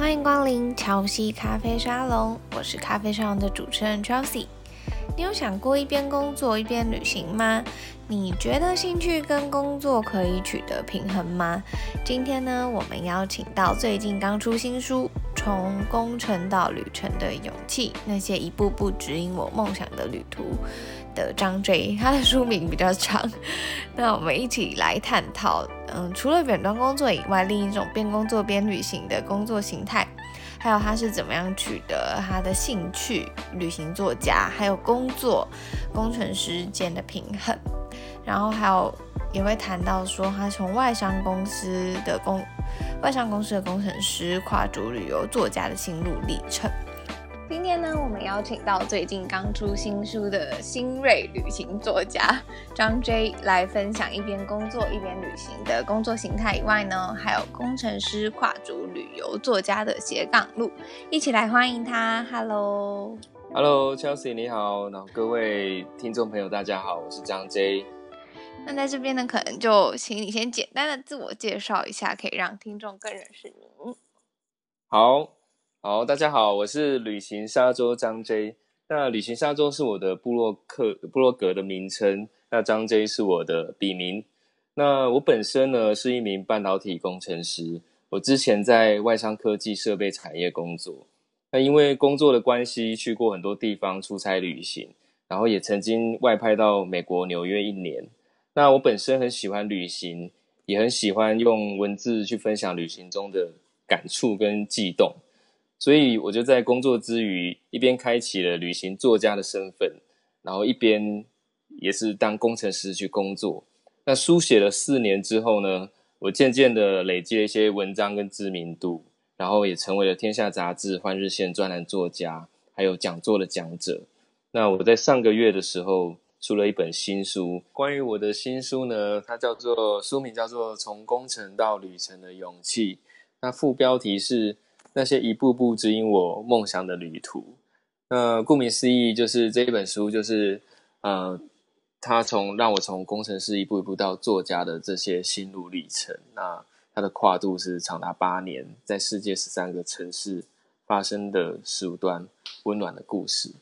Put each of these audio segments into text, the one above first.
欢迎光临乔西咖啡沙龙，我是咖啡沙龙的主持人 Chelsea。你有想过一边工作一边旅行吗？你觉得兴趣跟工作可以取得平衡吗？今天呢，我们邀请到最近刚出新书《从工程到旅程的勇气》，那些一步步指引我梦想的旅途的张 J，他的书名比较长。那我们一起来探讨，嗯，除了远端工作以外，另一种边工作边旅行的工作形态。还有他是怎么样取得他的兴趣，旅行作家，还有工作工程师间的平衡，然后还有也会谈到说他从外商公司的工外商公司的工程师跨足旅游作家的心路历程。今天呢，我们邀请到最近刚出新书的新锐旅行作家张 J 来分享一边工作一边旅行的工作形态以外呢，还有工程师跨足旅游作家的斜杠路，一起来欢迎他。Hello，Hello，Chelsea 你好，然后各位听众朋友大家好，我是张 J。那在这边呢，可能就请你先简单的自我介绍一下，可以让听众更认识您。好。好，大家好，我是旅行沙洲张 J。那旅行沙洲是我的部落客部落格的名称，那张 J 是我的笔名。那我本身呢是一名半导体工程师，我之前在外商科技设备产业工作。那因为工作的关系，去过很多地方出差旅行，然后也曾经外派到美国纽约一年。那我本身很喜欢旅行，也很喜欢用文字去分享旅行中的感触跟悸动。所以我就在工作之余，一边开启了旅行作家的身份，然后一边也是当工程师去工作。那书写了四年之后呢，我渐渐的累积了一些文章跟知名度，然后也成为了天下杂志、换日线专栏作家，还有讲座的讲者。那我在上个月的时候出了一本新书，关于我的新书呢，它叫做书名叫做《从工程到旅程的勇气》，那副标题是。那些一步步指引我梦想的旅途，那顾名思义，就是这一本书，就是呃，他从让我从工程师一步一步到作家的这些心路历程。那它的跨度是长达八年，在世界十三个城市发生的十五段温暖的故事。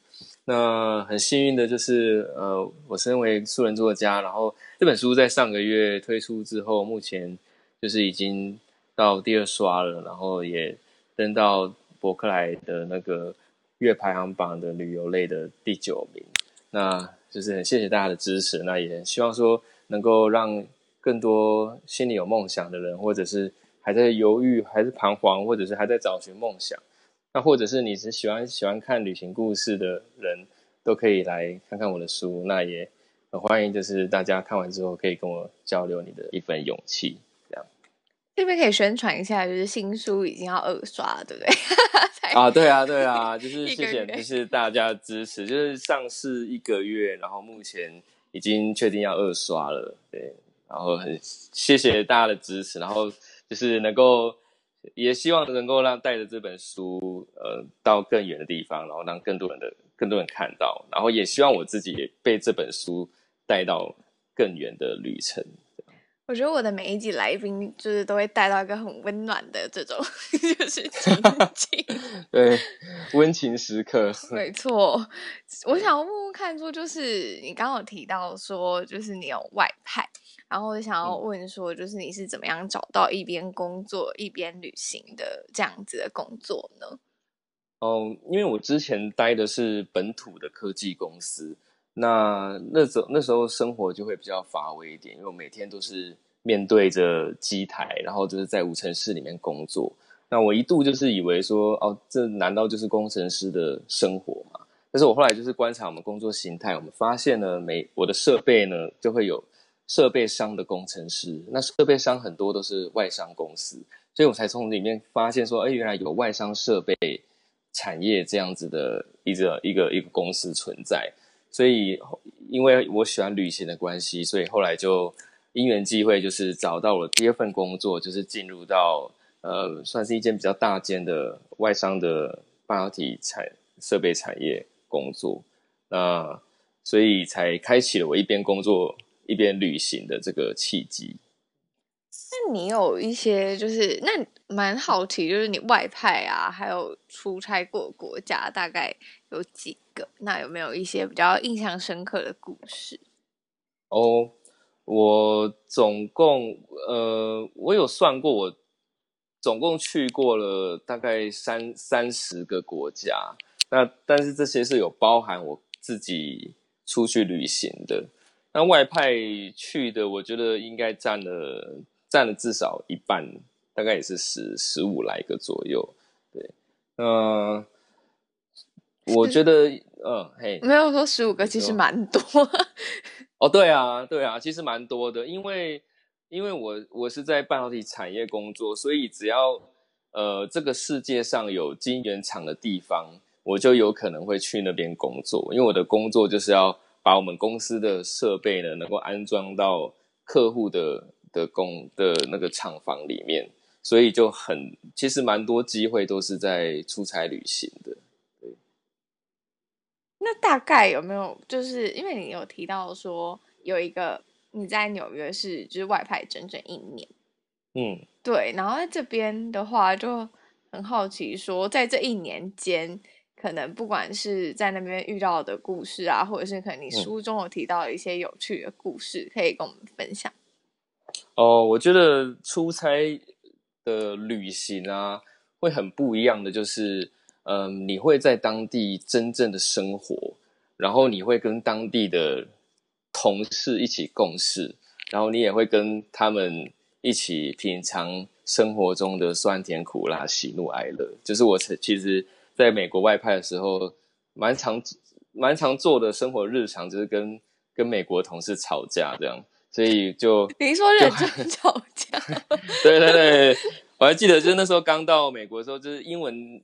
那很幸运的就是，呃，我身为素人作家，然后这本书在上个月推出之后，目前就是已经到第二刷了，然后也。登到博客来的那个月排行榜的旅游类的第九名，那就是很谢谢大家的支持，那也希望说能够让更多心里有梦想的人，或者是还在犹豫、还是彷徨，或者是还在找寻梦想，那或者是你是喜欢喜欢看旅行故事的人，都可以来看看我的书，那也很欢迎，就是大家看完之后可以跟我交流你的一份勇气。这边可以宣传一下，就是新书已经要二刷了，对不对？啊，对啊，对啊，就是谢谢，就是大家的支持，就是上市一个月，然后目前已经确定要二刷了，对，然后很谢谢大家的支持，然后就是能够，也希望能够让带着这本书，呃，到更远的地方，然后让更多人的更多人看到，然后也希望我自己也被这本书带到更远的旅程。我觉得我的每一集来宾就是都会带到一个很温暖的这种 就是情景，对，温情时刻。没错，我想问问看，说就是你刚刚有提到说，就是你有外派，然后我想要问说，就是你是怎么样找到一边工作一边旅行的这样子的工作呢？哦，因为我之前待的是本土的科技公司。那那时那时候生活就会比较乏味一点，因为我每天都是面对着机台，然后就是在无尘室里面工作。那我一度就是以为说，哦，这难道就是工程师的生活吗？但是我后来就是观察我们工作形态，我们发现呢，每我的设备呢就会有设备商的工程师，那设备商很多都是外商公司，所以我才从里面发现说，哎，原来有外商设备产业这样子的一个一个一个公司存在。所以，因为我喜欢旅行的关系，所以后来就因缘际会，就是找到了第二份工作，就是进入到呃，算是一间比较大间的外商的半导体产设备产业工作。那所以才开启了我一边工作一边旅行的这个契机。那你有一些就是那蛮好奇，就是你外派啊，还有出差过国家，大概有几个？那有没有一些比较印象深刻的故事？哦，我总共呃，我有算过，我总共去过了大概三三十个国家。那但是这些是有包含我自己出去旅行的。那外派去的，我觉得应该占了占了至少一半，大概也是十十五来个左右。对，嗯、呃，我觉得，嗯，嘿，没有说十五个，其实蛮多。哦，对啊，对啊，其实蛮多的，因为因为我我是在半导体产业工作，所以只要呃这个世界上有晶圆厂的地方，我就有可能会去那边工作，因为我的工作就是要。把我们公司的设备呢，能够安装到客户的的工的那个厂房里面，所以就很其实蛮多机会都是在出差旅行的。对，那大概有没有就是因为你有提到说有一个你在纽约是就是外派整整一年，嗯，对，然后在这边的话就很好奇说在这一年间。可能不管是在那边遇到的故事啊，或者是可能你书中有提到一些有趣的故事，嗯、可以跟我们分享。哦，我觉得出差的旅行啊，会很不一样的，就是嗯、你会在当地真正的生活，然后你会跟当地的同事一起共事，然后你也会跟他们一起品尝生活中的酸甜苦辣、喜怒哀乐。就是我其实。在美国外派的时候，蛮常蛮常做的生活日常就是跟跟美国同事吵架这样，所以就您说认真 吵架？对对对，我还记得就是那时候刚到美国的时候，就是英文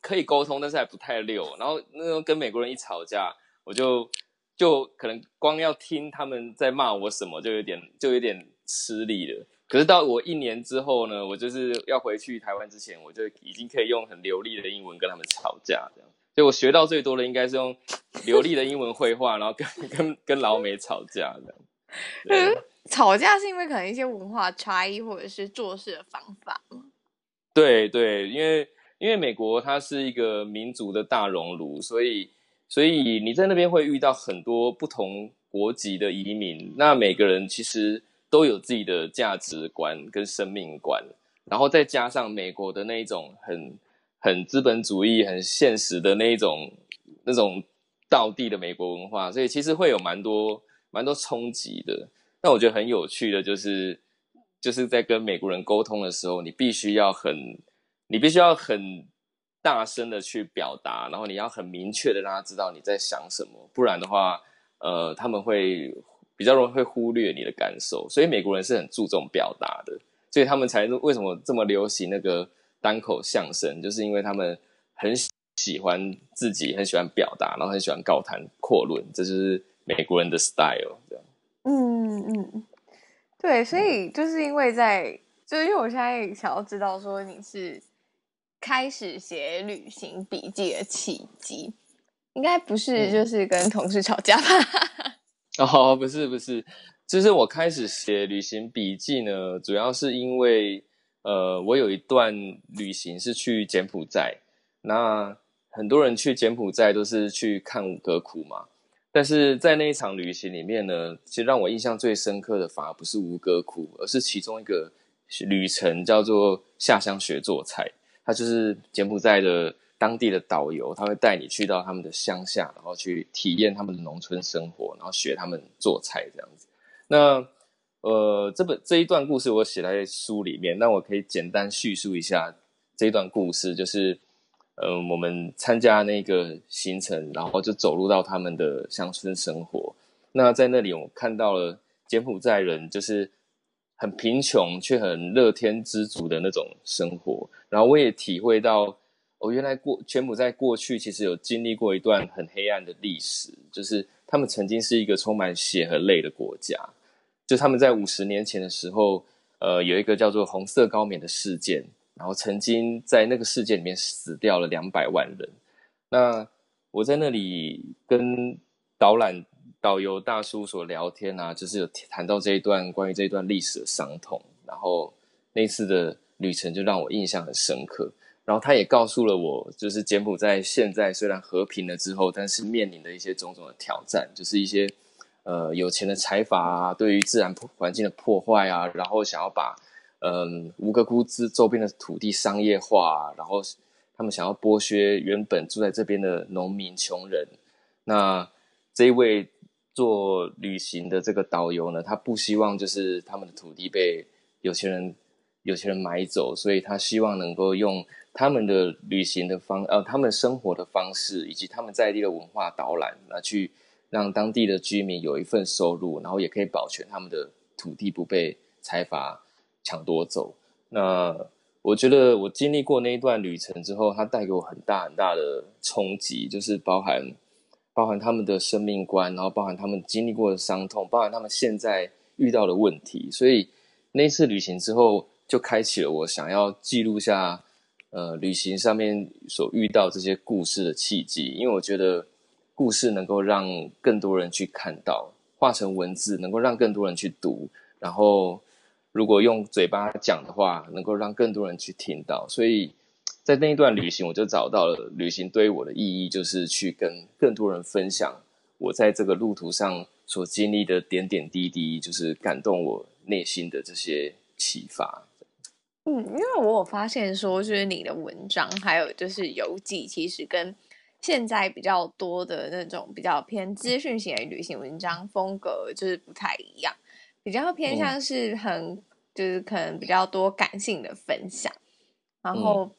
可以沟通，但是还不太溜。然后那时候跟美国人一吵架，我就就可能光要听他们在骂我什么，就有点就有点吃力了。可是到我一年之后呢，我就是要回去台湾之前，我就已经可以用很流利的英文跟他们吵架，这样。所以我学到最多的应该是用流利的英文绘画，然后跟 跟跟老美吵架这样。吵架是因为可能一些文化差异，或者是做事的方法吗？对对，因为因为美国它是一个民族的大熔炉，所以所以你在那边会遇到很多不同国籍的移民，那每个人其实。都有自己的价值观跟生命观，然后再加上美国的那一种很很资本主义、很现实的那一种那种道地的美国文化，所以其实会有蛮多蛮多冲击的。但我觉得很有趣的就是，就是在跟美国人沟通的时候，你必须要很你必须要很大声的去表达，然后你要很明确的让他知道你在想什么，不然的话，呃，他们会。比较容易会忽略你的感受，所以美国人是很注重表达的，所以他们才为什么这么流行那个单口相声，就是因为他们很喜欢自己，很喜欢表达，然后很喜欢高谈阔论，这就是美国人的 style。这样，嗯嗯，对，所以就是因为在，就是因为我现在想要知道说你是开始写旅行笔记的契机，应该不是就是跟同事吵架吧？嗯 哦，不是不是，就是我开始写旅行笔记呢，主要是因为，呃，我有一段旅行是去柬埔寨，那很多人去柬埔寨都是去看吴哥窟嘛，但是在那一场旅行里面呢，其实让我印象最深刻的反而不是吴哥窟，而是其中一个旅程叫做下乡学做菜，它就是柬埔寨的。当地的导游他会带你去到他们的乡下，然后去体验他们的农村生活，然后学他们做菜这样子。那呃，这本这一段故事我写在书里面，那我可以简单叙述一下这一段故事，就是呃，我们参加那个行程，然后就走入到他们的乡村生活。那在那里，我看到了柬埔寨人就是很贫穷却很乐天知足的那种生活，然后我也体会到。哦，原来过柬埔寨过去其实有经历过一段很黑暗的历史，就是他们曾经是一个充满血和泪的国家。就他们在五十年前的时候，呃，有一个叫做红色高棉的事件，然后曾经在那个事件里面死掉了两百万人。那我在那里跟导览导游大叔所聊天啊，就是有谈到这一段关于这一段历史的伤痛。然后那次的旅程就让我印象很深刻。然后他也告诉了我，就是柬埔寨现在虽然和平了之后，但是面临的一些种种的挑战，就是一些呃有钱的财阀啊，对于自然环境的破坏啊，然后想要把嗯吴哥窟之周边的土地商业化，然后他们想要剥削原本住在这边的农民穷人。那这一位做旅行的这个导游呢，他不希望就是他们的土地被有钱人有钱人买走，所以他希望能够用。他们的旅行的方，呃，他们生活的方式，以及他们在地的文化导览，那去让当地的居民有一份收入，然后也可以保全他们的土地不被财阀抢夺走。那我觉得我经历过那一段旅程之后，它带给我很大很大的冲击，就是包含包含他们的生命观，然后包含他们经历过的伤痛，包含他们现在遇到的问题。所以那次旅行之后，就开启了我想要记录下。呃，旅行上面所遇到这些故事的契机，因为我觉得故事能够让更多人去看到，化成文字能够让更多人去读，然后如果用嘴巴讲的话，能够让更多人去听到。所以在那一段旅行，我就找到了旅行对于我的意义，就是去跟更多人分享我在这个路途上所经历的点点滴滴，就是感动我内心的这些启发。嗯，因为我有发现说，就是你的文章还有就是游记，其实跟现在比较多的那种比较偏资讯型的旅行文章风格就是不太一样，比较偏向是很、嗯、就是可能比较多感性的分享，然后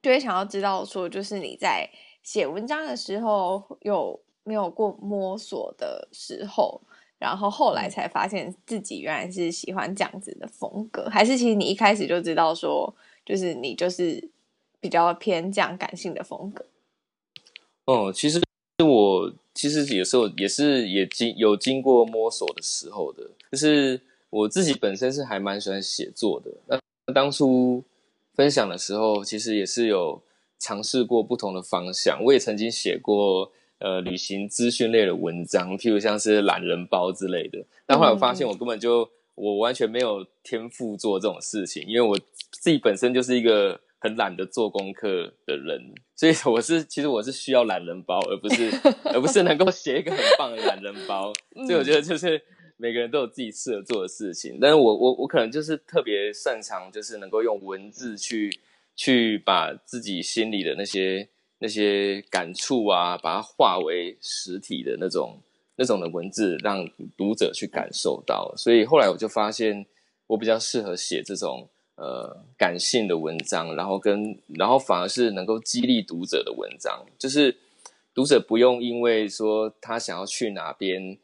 就会想要知道说，就是你在写文章的时候有没有过摸索的时候？然后后来才发现自己原来是喜欢这样子的风格，还是其实你一开始就知道说，就是你就是比较偏这样感性的风格。哦，其实我其实有时候也是也经有经过摸索的时候的，就是我自己本身是还蛮喜欢写作的。那当初分享的时候，其实也是有尝试过不同的方向。我也曾经写过。呃，旅行资讯类的文章，譬如像是懒人包之类的。但后来我发现，我根本就我完全没有天赋做这种事情，因为我自己本身就是一个很懒得做功课的人，所以我是其实我是需要懒人包，而不是 而不是能够写一个很棒的懒人包。所以我觉得就是每个人都有自己适合做的事情，但是我我我可能就是特别擅长，就是能够用文字去去把自己心里的那些。那些感触啊，把它化为实体的那种、那种的文字，让读者去感受到。所以后来我就发现，我比较适合写这种呃感性的文章，然后跟然后反而是能够激励读者的文章。就是读者不用因为说他想要去哪边，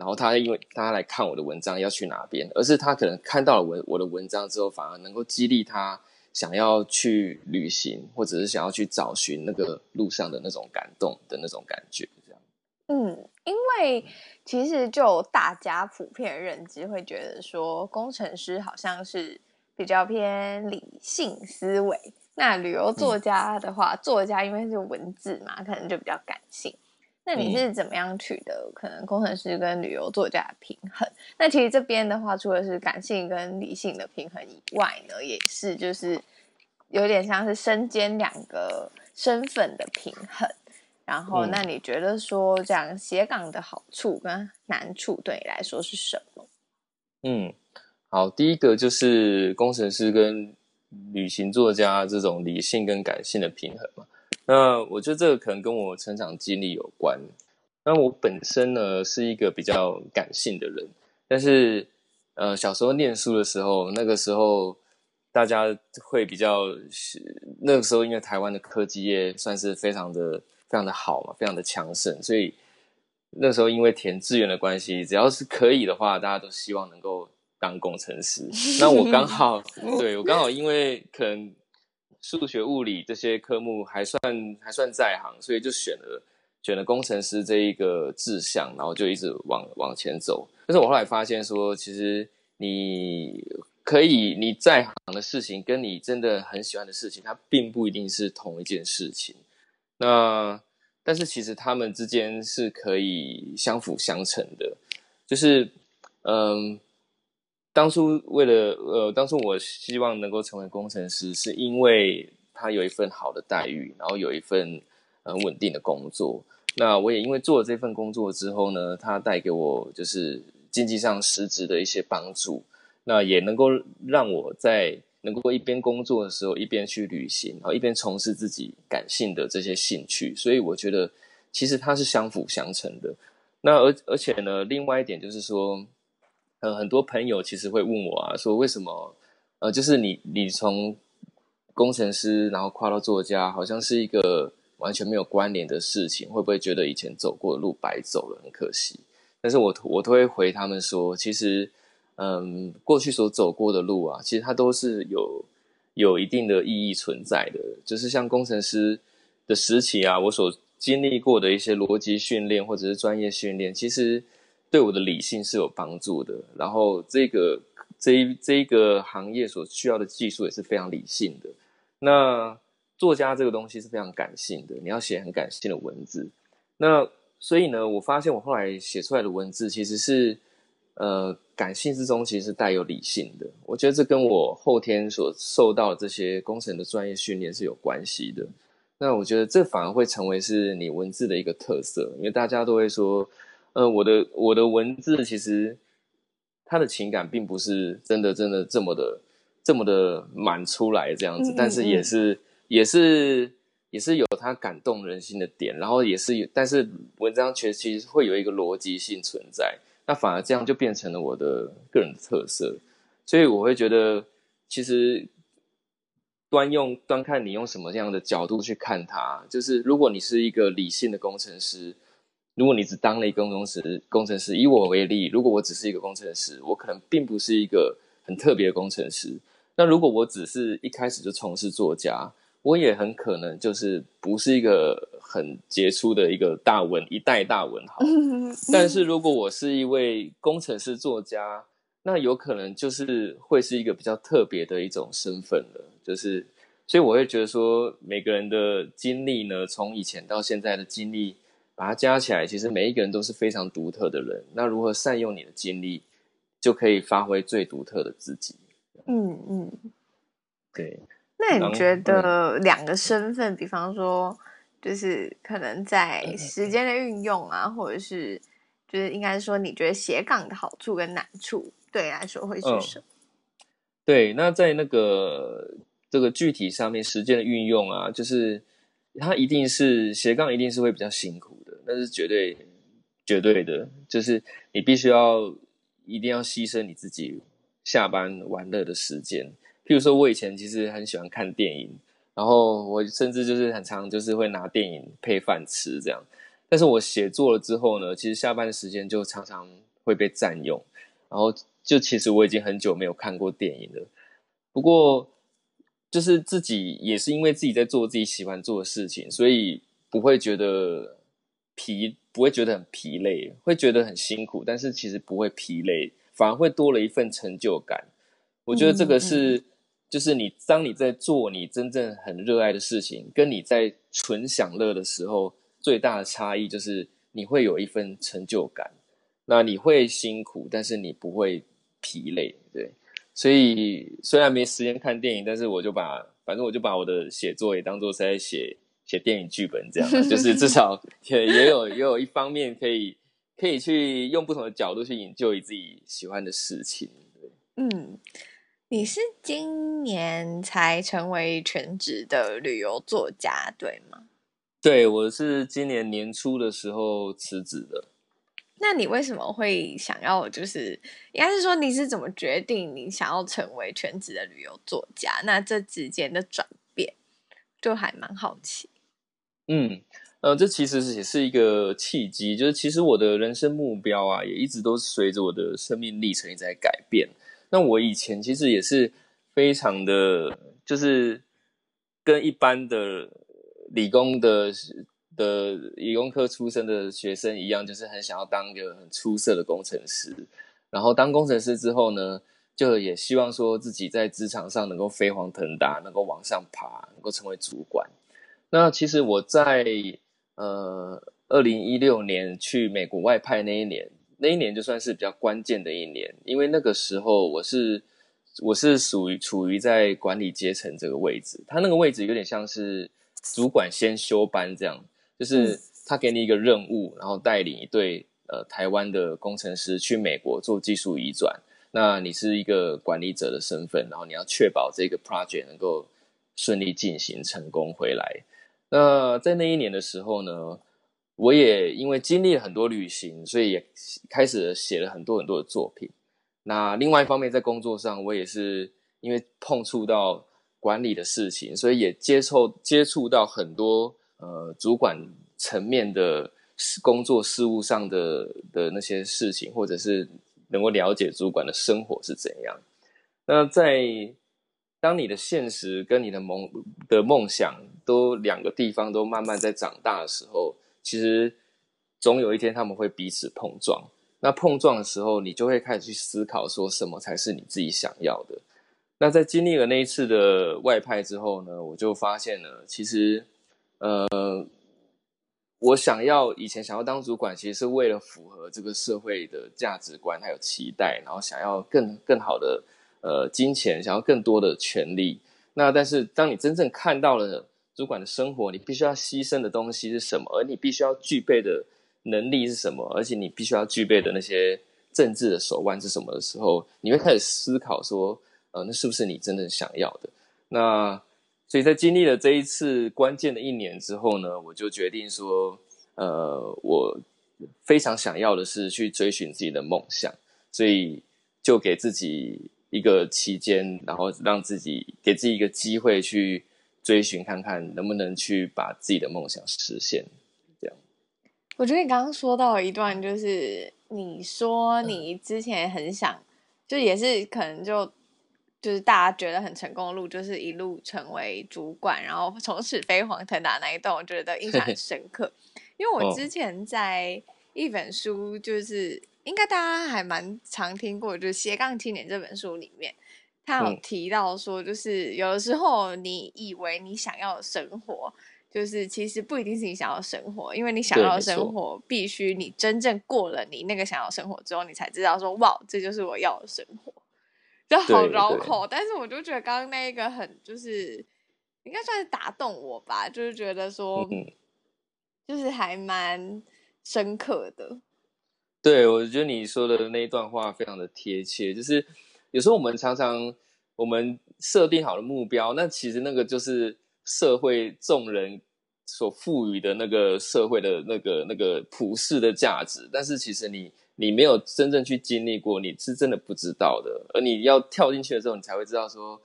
然后他因为他来看我的文章要去哪边，而是他可能看到了文我的文章之后，反而能够激励他。想要去旅行，或者是想要去找寻那个路上的那种感动的那种感觉，这样。嗯，因为其实就大家普遍认知会觉得说，工程师好像是比较偏理性思维，那旅游作家的话，嗯、作家因为是文字嘛，可能就比较感性。那你是怎么样取得可能工程师跟旅游作家的平衡？那其实这边的话，除了是感性跟理性的平衡以外呢，也是就是有点像是身兼两个身份的平衡。然后，那你觉得说这样写稿的好处跟难处对你来说是什么？嗯，好，第一个就是工程师跟旅行作家这种理性跟感性的平衡嘛。那我觉得这个可能跟我成长经历有关。那我本身呢是一个比较感性的人，但是呃小时候念书的时候，那个时候大家会比较，那个时候因为台湾的科技业算是非常的非常的好嘛，非常的强盛，所以那时候因为填志愿的关系，只要是可以的话，大家都希望能够当工程师。那我刚好，对，我刚好因为可能。数学、物理这些科目还算还算在行，所以就选了选了工程师这一个志向，然后就一直往往前走。但是我后来发现说，其实你可以你在行的事情，跟你真的很喜欢的事情，它并不一定是同一件事情。那但是其实他们之间是可以相辅相成的，就是嗯。当初为了呃，当初我希望能够成为工程师，是因为他有一份好的待遇，然后有一份很稳定的工作。那我也因为做了这份工作之后呢，他带给我就是经济上实质的一些帮助，那也能够让我在能够一边工作的时候一边去旅行，然后一边从事自己感性的这些兴趣。所以我觉得其实它是相辅相成的。那而而且呢，另外一点就是说，呃，很多朋友其实会问我啊，说为什么呃，就是你你从工程师然后跨到作家，好像是一个完全没有关联的事情，会不会觉得以前走过的路白走了，很可惜？但是我我都会回他们说，其实嗯，过去所走过的路啊，其实它都是有有一定的意义存在的，就是像工程师的时期啊，我所经历过的一些逻辑训练或者是专业训练，其实对我的理性是有帮助的。然后这个这一这一个行业所需要的技术也是非常理性的。那作家这个东西是非常感性的，你要写很感性的文字。那所以呢，我发现我后来写出来的文字其实是呃感性之中其实是带有理性的。我觉得这跟我后天所受到的这些工程的专业训练是有关系的。那我觉得这反而会成为是你文字的一个特色，因为大家都会说，呃，我的我的文字其实他的情感并不是真的真的这么的这么的满出来这样子，嗯嗯嗯，但是也是也是也是有他感动人心的点，然后也是有，但是文章其实会有一个逻辑性存在，那反而这样就变成了我的个人的特色，所以我会觉得其实。端用端看你用什么样的角度去看它，就是如果你是一个理性的工程师，如果你只当了一个工程师，工程师以我为例，如果我只是一个工程师，我可能并不是一个很特别的工程师。那如果我只是一开始就从事作家，我也很可能就是不是一个很杰出的一个大文一代大文豪。但是如果我是一位工程师作家，那有可能就是会是一个比较特别的一种身份了。就是，所以我会觉得说，每个人的经历呢，从以前到现在的经历，把它加起来，其实每一个人都是非常独特的人。那如何善用你的经历，就可以发挥最独特的自己。嗯嗯，对。那你觉得两个身份，比方说，就是可能在时间的运用啊，或者是，就是应该说，你觉得斜杠的好处跟难处，对你来说会是什么？嗯、对，那在那个。这个具体上面时间的运用啊，就是它一定是斜杠，一定是会比较辛苦的，那是绝对绝对的。就是你必须要一定要牺牲你自己下班玩乐的时间。譬如说，我以前其实很喜欢看电影，然后我甚至就是很常就是会拿电影配饭吃这样。但是我写作了之后呢，其实下班的时间就常常会被占用，然后就其实我已经很久没有看过电影了。不过。就是自己也是因为自己在做自己喜欢做的事情，所以不会觉得疲，不会觉得很疲累，会觉得很辛苦，但是其实不会疲累，反而会多了一份成就感。我觉得这个是，就是你当你在做你真正很热爱的事情，跟你在纯享乐的时候，最大的差异就是你会有一份成就感。那你会辛苦，但是你不会疲累，对。所以虽然没时间看电影，但是我就把反正我就把我的写作也当做是在写写电影剧本这样，就是至少 也也有也有一方面可以可以去用不同的角度去研究自己喜欢的事情。对，嗯，你是今年才成为全职的旅游作家，对吗？对，我是今年年初的时候辞职的。那你为什么会想要？就是应该是说，你是怎么决定你想要成为全职的旅游作家？那这之间的转变，就还蛮好奇。嗯，呃，这其实也是一个契机。就是其实我的人生目标啊，也一直都随着我的生命历程一直在改变。那我以前其实也是非常的，就是跟一般的理工的。的理工科出身的学生一样，就是很想要当一个很出色的工程师。然后当工程师之后呢，就也希望说自己在职场上能够飞黄腾达，能够往上爬，能够成为主管。那其实我在呃二零一六年去美国外派那一年，那一年就算是比较关键的一年，因为那个时候我是我是属于处于在管理阶层这个位置，他那个位置有点像是主管先修班这样，就是他给你一个任务，然后带领一队呃台湾的工程师去美国做技术移转，那你是一个管理者的身份，然后你要确保这个 project 能够顺利进行成功回来。那在那一年的时候呢，我也因为经历了很多旅行，所以也开始写了很多很多的作品。那另外一方面，在工作上，我也是因为碰触到管理的事情，所以也接触接触到很多呃主管层面的工作事务上的的那些事情，或者是能够了解主管的生活是怎样。那在当你的现实跟你的梦的梦想都两个地方都慢慢在长大的时候，其实总有一天他们会彼此碰撞。那碰撞的时候，你就会开始去思考，说什么才是你自己想要的。那在经历了那一次的外派之后呢，我就发现了，其实，呃，我想要以前想要当主管，其实是为了符合这个社会的价值观还有期待，然后想要更更好的。呃，金钱想要更多的权利，那但是当你真正看到了主管的生活，你必须要牺牲的东西是什么，而你必须要具备的能力是什么，而且你必须要具备的那些政治的手腕是什么的时候，你会开始思考说，呃，那是不是你真正想要的？那所以在经历了这一次关键的一年之后呢，我就决定说，呃，我非常想要的是去追寻自己的梦想，所以就给自己。一个期间，然后让自己给自己一个机会去追寻，看看能不能去把自己的梦想实现。这样，我觉得你刚刚说到一段，就是你说你之前很想，嗯、就也是可能就就是大家觉得很成功的路，就是一路成为主管，然后从此飞黄腾达那一段，我觉得印象很深刻。因为我之前在一本书就是。应该大家还蛮常听过，就是《斜杠青年》这本书里面，他有提到说，就是有的时候你以为你想要的生活，就是其实不一定是你想要的生活，因为你想要的生活必须你真正过了你那个想要的生活之后，你才知道说，哇，这就是我要的生活，就好绕口。但是我就觉得刚刚那一个很就是应该算是打动我吧，就是觉得说，就是还蛮深刻的。对，我觉得你说的那一段话非常的贴切。就是有时候我们常常我们设定好的目标，那其实那个就是社会众人所赋予的那个社会的那个那个普世的价值。但是其实你你没有真正去经历过，你是真的不知道的。而你要跳进去的时候，你才会知道说，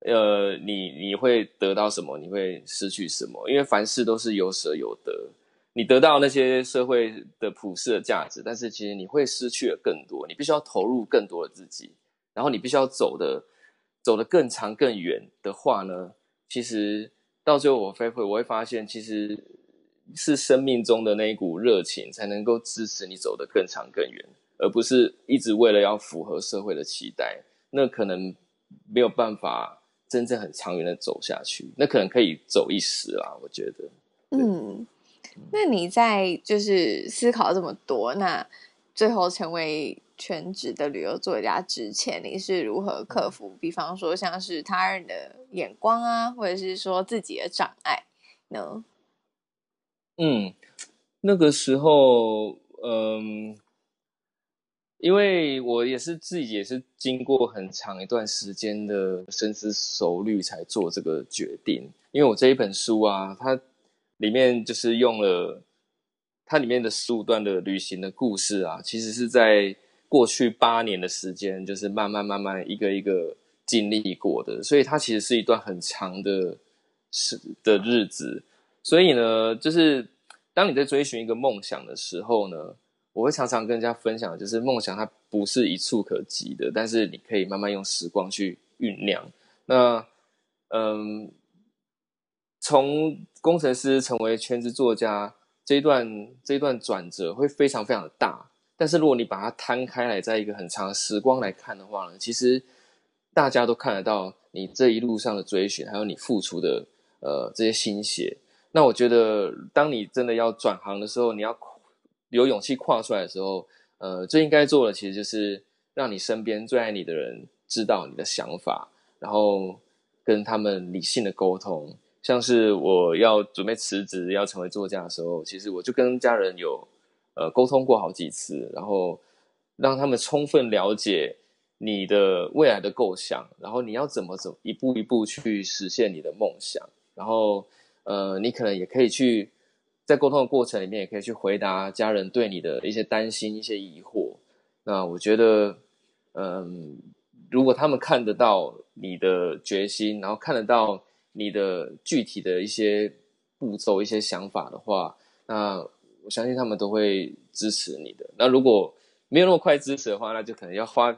呃，你你会得到什么，你会失去什么。因为凡事都是有舍有得。你得到那些社会的普世的价值，但是其实你会失去了更多。你必须要投入更多的自己，然后你必须要走的走得更长更远的话呢，其实到最后我会我会发现，其实是生命中的那一股热情才能够支持你走得更长更远，而不是一直为了要符合社会的期待，那可能没有办法真正很长远的走下去。那可能可以走一时啦，我觉得，嗯。那你在就是思考这么多，那最后成为全职的旅游作家之前，你是如何克服？比方说像是他人的眼光啊，或者是说自己的障碍呢？嗯，那个时候，嗯，因为我也是自己也是经过很长一段时间的深思熟虑才做这个决定，因为我这一本书啊，它。里面就是用了它里面的十五段的旅行的故事啊，其实是在过去八年的时间，就是慢慢慢慢一个一个经历过的，所以它其实是一段很长的时的日子。所以呢，就是当你在追寻一个梦想的时候呢，我会常常跟人家分享，就是梦想它不是一触可及的，但是你可以慢慢用时光去酝酿。那嗯。从工程师成为全职作家这一段这一段转折会非常非常的大，但是如果你把它摊开来，在一个很长时光来看的话呢，其实大家都看得到你这一路上的追寻，还有你付出的呃这些心血。那我觉得，当你真的要转行的时候，你要有勇气跨出来的时候，呃，最应该做的其实就是让你身边最爱你的人知道你的想法，然后跟他们理性的沟通。像是我要准备辞职要成为作家的时候，其实我就跟家人有呃沟通过好几次，然后让他们充分了解你的未来的构想，然后你要怎么走一步一步去实现你的梦想，然后呃，你可能也可以去在沟通的过程里面，也可以去回答家人对你的一些担心、一些疑惑。那我觉得，嗯，如果他们看得到你的决心，然后看得到。你的具体的一些步骤、一些想法的话，那我相信他们都会支持你的。那如果没有那么快支持的话，那就可能要花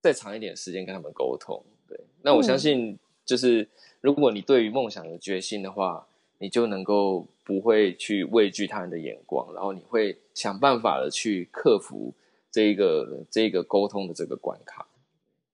再长一点时间跟他们沟通。对，那我相信就是如果你对于梦想有决心的话，你就能够不会去畏惧他人的眼光，然后你会想办法的去克服这一个这一个沟通的这个关卡。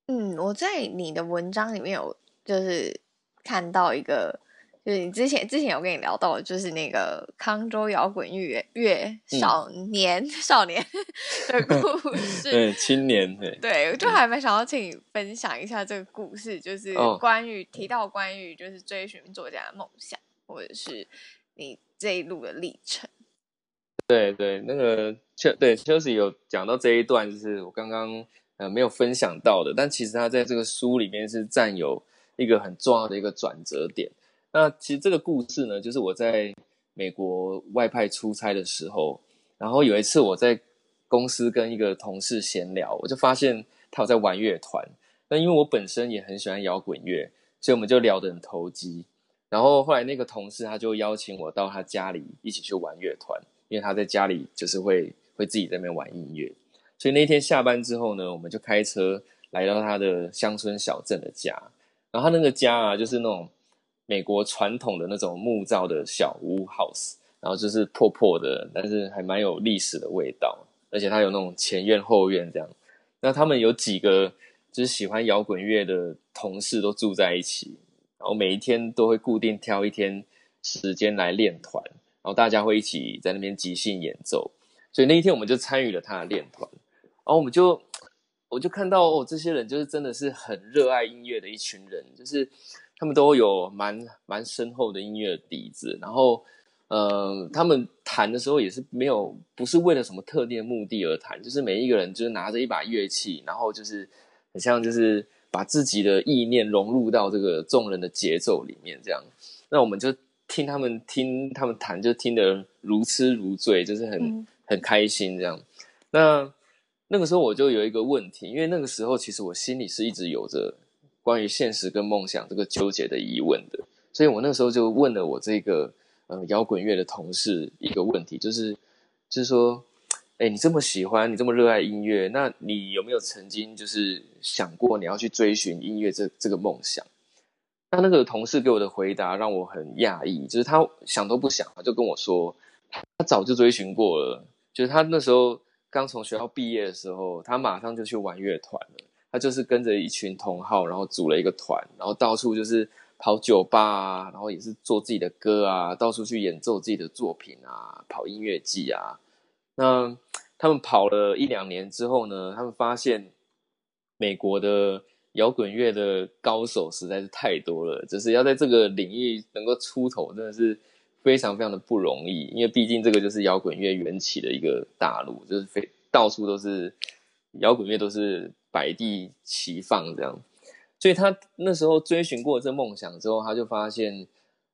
嗯，我在你的文章里面有就是。看到一个，就是你之前之前有跟你聊到，就是那个康州摇滚乐乐少年、嗯、少年 的 故事，对青年对，对，就还蛮想要请你分享一下这个故事，就是关于、哦、提到关于就是追寻作家的梦想，或者是你这一路的历程。对对，那个秋对秋实有讲到这一段，就是我刚刚呃没有分享到的，但其实他在这个书里面是占有。一个很重要的一个转折点。那其实这个故事呢，就是我在美国外派出差的时候，然后有一次我在公司跟一个同事闲聊，我就发现他有在玩乐团。那因为我本身也很喜欢摇滚乐，所以我们就聊得很投机。然后后来那个同事他就邀请我到他家里一起去玩乐团，因为他在家里就是会会自己在那边玩音乐。所以那天下班之后呢，我们就开车来到他的乡村小镇的家。然后他那个家啊，就是那种美国传统的那种木造的小屋 house，然后就是破破的，但是还蛮有历史的味道，而且他有那种前院后院这样。那他们有几个就是喜欢摇滚乐的同事都住在一起，然后每一天都会固定挑一天时间来练团，然后大家会一起在那边即兴演奏。所以那一天我们就参与了他的练团，然后我们就。我就看到哦，这些人就是真的是很热爱音乐的一群人，就是他们都有蛮蛮深厚的音乐底子，然后，呃，他们弹的时候也是没有不是为了什么特定的目的而弹，就是每一个人就是拿着一把乐器，然后就是很像就是把自己的意念融入到这个众人的节奏里面这样。那我们就听他们听他们弹，就听得如痴如醉，就是很很开心这样。那。那个时候我就有一个问题，因为那个时候其实我心里是一直有着关于现实跟梦想这个纠结的疑问的，所以我那个时候就问了我这个呃摇滚乐的同事一个问题，就是就是说，哎，你这么喜欢，你这么热爱音乐，那你有没有曾经就是想过你要去追寻音乐这这个梦想？那那个同事给我的回答让我很讶异，就是他想都不想，他就跟我说，他早就追寻过了，就是他那时候。刚从学校毕业的时候，他马上就去玩乐团了。他就是跟着一群同好，然后组了一个团，然后到处就是跑酒吧啊，然后也是做自己的歌啊，到处去演奏自己的作品啊，跑音乐季啊。那他们跑了一两年之后呢，他们发现美国的摇滚乐的高手实在是太多了，就是要在这个领域能够出头，真的是。非常非常的不容易，因为毕竟这个就是摇滚乐缘起的一个大陆，就是非到处都是摇滚乐，都是百地齐放这样。所以他那时候追寻过这梦想之后，他就发现，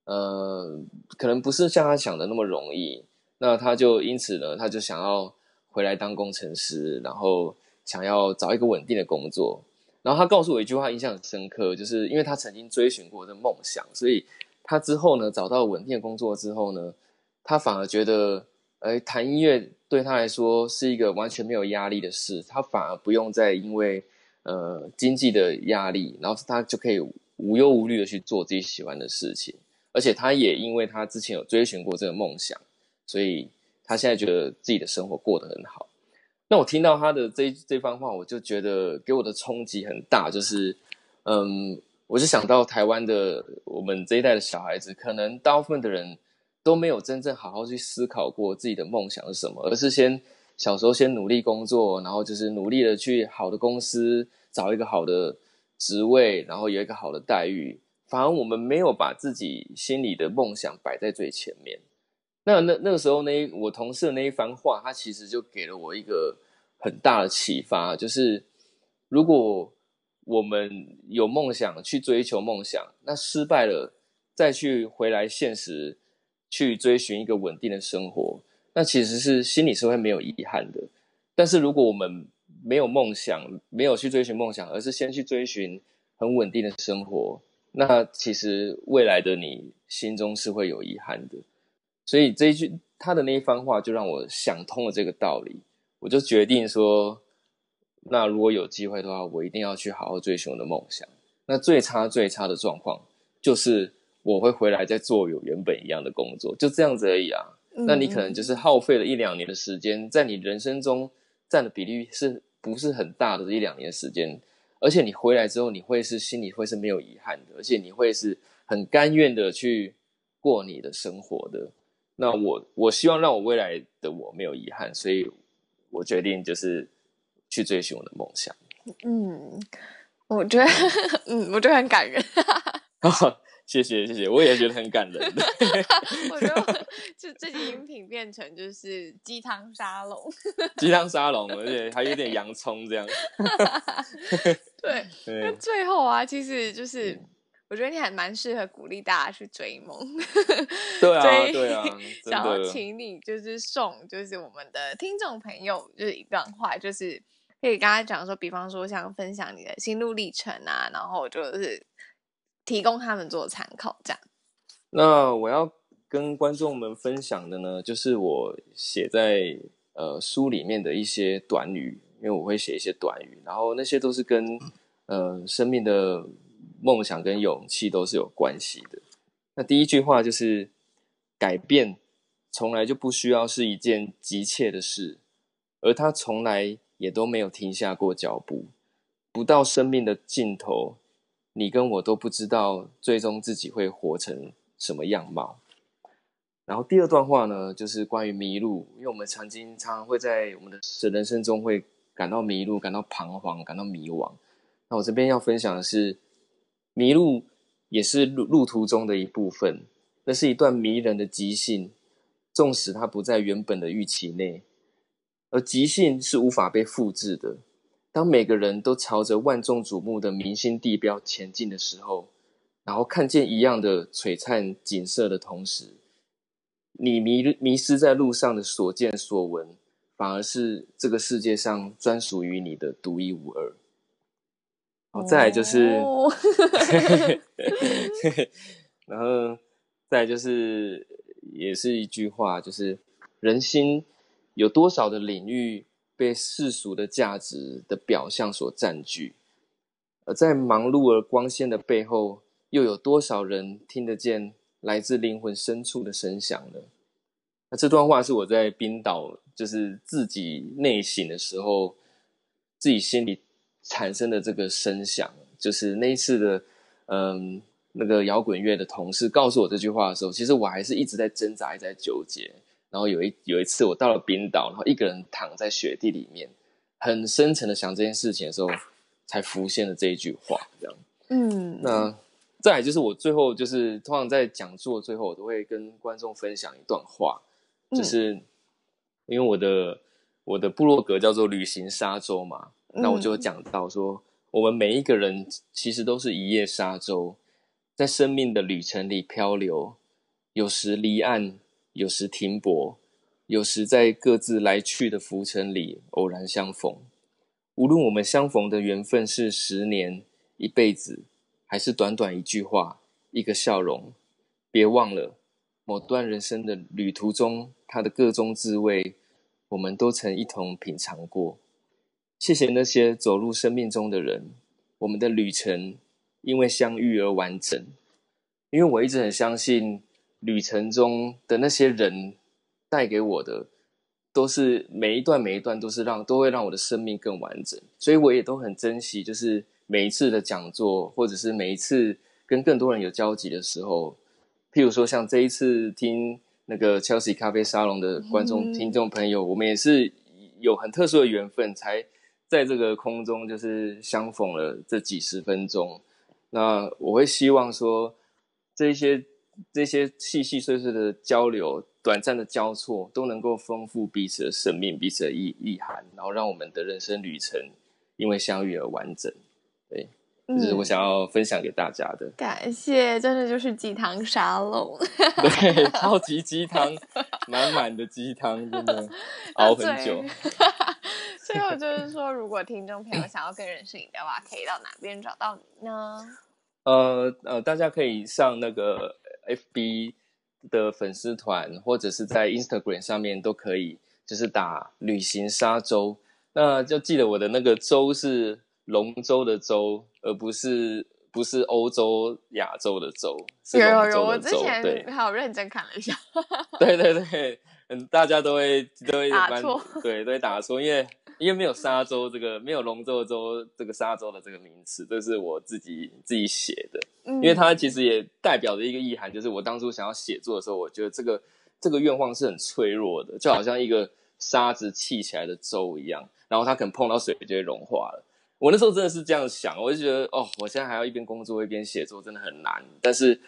呃，可能不是像他想的那么容易。那他就因此呢，他就想要回来当工程师，然后想要找一个稳定的工作。然后他告诉我一句话，印象很深刻，就是因为他曾经追寻过这梦想，所以。他之后呢，找到稳定的工作之后呢，他反而觉得，哎，弹音乐对他来说是一个完全没有压力的事。他反而不用再因为呃经济的压力，然后他就可以无忧无虑的去做自己喜欢的事情。而且他也因为他之前有追寻过这个梦想，所以他现在觉得自己的生活过得很好。那我听到他的这这番话，我就觉得给我的冲击很大，就是嗯。我就想到台湾的我们这一代的小孩子，可能大部分的人都没有真正好好去思考过自己的梦想是什么，而是先小时候先努力工作，然后就是努力的去好的公司找一个好的职位，然后有一个好的待遇。反而我们没有把自己心里的梦想摆在最前面。那那那个时候呢，我同事的那一番话，他其实就给了我一个很大的启发，就是如果我们有梦想去追求梦想，那失败了再去回来现实去追寻一个稳定的生活，那其实是心里是会没有遗憾的。但是如果我们没有梦想，没有去追寻梦想，而是先去追寻很稳定的生活。那其实未来的你心中是会有遗憾的，所以这一句他的那一番话就让我想通了这个道理，我就决定说，那如果有机会的话，我一定要去好好追寻我的梦想。那最差最差的状况就是我会回来再做有原本一样的工作，就这样子而已啊。那你可能就是耗费了一两年的时间，在你人生中占的比例是不是很大的这一两年时间？而且你回来之后，你会是心里会是没有遗憾的，而且你会是很甘愿的去过你的生活的。那我我希望让我未来的我没有遗憾，所以我决定就是去追寻我的梦想。嗯，我觉得，嗯，我觉得很感人。谢谢谢谢，我也觉得很感人。我觉得就这集音频变成就是鸡汤沙龙，鸡汤沙龙，而且还有点洋葱这样。对，那最后啊，其实就是我觉得你还蛮适合鼓励大家去追梦。对啊，对啊，想要请你就是送就是我们的听众朋友就是一段话，就是可以跟他讲说，比方说像分享你的心路历程啊，然后就是。提供他们做参考，这样。那我要跟观众们分享的呢，就是我写在呃书里面的一些短语，因为我会写一些短语，然后那些都是跟呃生命的梦想跟勇气都是有关系的。那第一句话就是：改变从来就不需要是一件急切的事，而它从来也都没有停下过脚步，不到生命的尽头。你跟我都不知道最终自己会活成什么样貌。然后第二段话呢，就是关于迷路，因为我们曾经常常会在我们的人生中会感到迷路、感到彷徨、感到迷惘。那我这边要分享的是，迷路也是路路途中的一部分，那是一段迷人的即兴，纵使它不在原本的预期内，而即兴是无法被复制的。当每个人都朝着万众瞩目的明星地标前进的时候，然后看见一样的璀璨景色的同时，你迷迷失在路上的所见所闻，反而是这个世界上专属于你的独一无二。好，再来就是，哦、然后再来就是，也是一句话，就是人心有多少的领域，被世俗的价值的表象所占据，而在忙碌而光鲜的背后，又有多少人听得见来自灵魂深处的声响呢？那这段话是我在冰岛，就是自己内省的时候，自己心里产生的这个声响，就是那一次的，嗯，那个摇滚乐的同事告诉我这句话的时候，其实我还是一直在挣扎，一直在纠结。然后有一有一次，我到了冰岛，然后一个人躺在雪地里面，很深沉的想这件事情的时候，才浮现了这一句话，这样。嗯，那再来就是我最后就是通常在讲座最后，我都会跟观众分享一段话，就是因为我的我的部落格叫做旅行沙洲嘛，那我就讲到说，我们每一个人其实都是一叶沙洲，在生命的旅程里漂流，有时离岸。有时停泊，有时在各自来去的浮沉里偶然相逢。无论我们相逢的缘分是十年、一辈子，还是短短一句话、一个笑容，别忘了，某段人生的旅途中，它的各种滋味，我们都曾一同品尝过。谢谢那些走入生命中的人，我们的旅程因为相遇而完整。因为我一直很相信。旅程中的那些人带给我的，都是每一段每一段都是让都会让我的生命更完整，所以我也都很珍惜，就是每一次的讲座，或者是每一次跟更多人有交集的时候，譬如说像这一次听那个 Chelsea 咖啡沙龙的观众听众朋友，我们也是有很特殊的缘分，才在这个空中就是相逢了这几十分钟。那我会希望说，这些这些细细碎碎的交流、短暂的交错，都能够丰富彼此的生命、彼此的意意涵，然后让我们的人生旅程因为相遇而完整。对。这是我想要分享给大家的。嗯、感谢，真的就是鸡汤沙龙。对，超级鸡汤，满满的鸡汤，真的 熬很久。最后就是说，如果听众朋友想要更认识你的话，可以到哪边找到你呢？呃呃，大家可以上那个 FB 的粉丝团，或者是在 Instagram 上面都可以，就是打旅行沙洲。那就记得我的那个洲是。龙舟的舟，而不是不是欧洲亚洲的洲。有有有，我之前好认真看了一下。对对对，嗯，大家都会都会打错，对，都会打错，因为因为没有沙洲这个，没有龙舟的舟这个沙洲的这个名词，这是我自己自己写的。嗯，因为它其实也代表着一个意涵，就是我当初想要写作的时候，我觉得这个这个愿望是很脆弱的，就好像一个沙子砌起来的舟一样，然后它可能碰到水就会融化了。我那时候真的是这样想，我就觉得哦，我现在还要一边工作一边写作，真的很难。但是，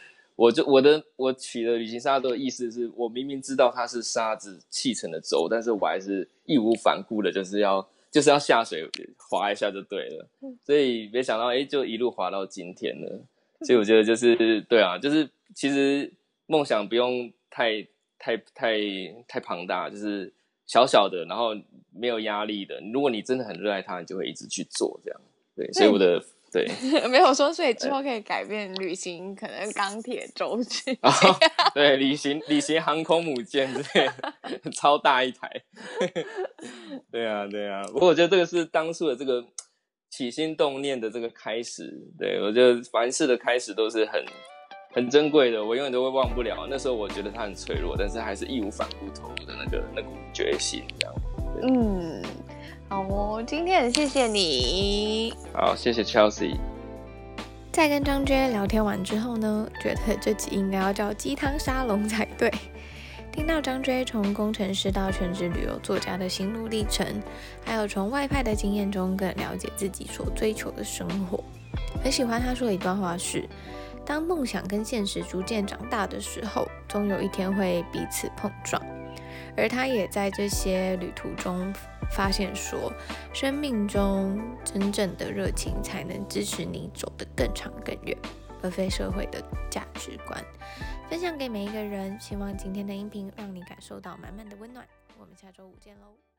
我就我的我取的旅行沙洲的意思是，我明明知道它是沙子砌成的舟，但是我还是义无反顾的，就是要就是要下水滑一下就对了。所以没想到，哎，就一路滑到今天了。所以我觉得就是对啊，就是其实梦想不用太太太太庞大，就是。小小的，然后没有压力的。如果你真的很热爱它，你就会一直去做这样。对，所以我的对 没有说，所以之后可以改变旅行，可能 钢铁舟去。对，旅行旅行航空母舰对，超大一台。对啊，对啊。不过我觉得这个是当初的这个起心动念的这个开始。对，我觉得凡事的开始都是很。很珍贵的，我永远都会忘不了。那时候我觉得他很脆弱，但是还是义无反顾投入的那个那股决心，这样。嗯，好哦，今天很谢谢你。好，谢谢 Chelsea。在跟张娟聊天完之后呢，觉得这集应该要叫鸡汤沙龙才对。听到张 J 从工程师到全职旅游作家的心路历程，还有从外派的经验中更了解自己所追求的生活。很喜欢他说的一段话是。当梦想跟现实逐渐长大的时候，终有一天会彼此碰撞。而他也在这些旅途中发现说，生命中真正的热情才能支持你走得更长更远，而非社会的价值观。分享给每一个人，希望今天的音频让你感受到满满的温暖。我们下周五见喽。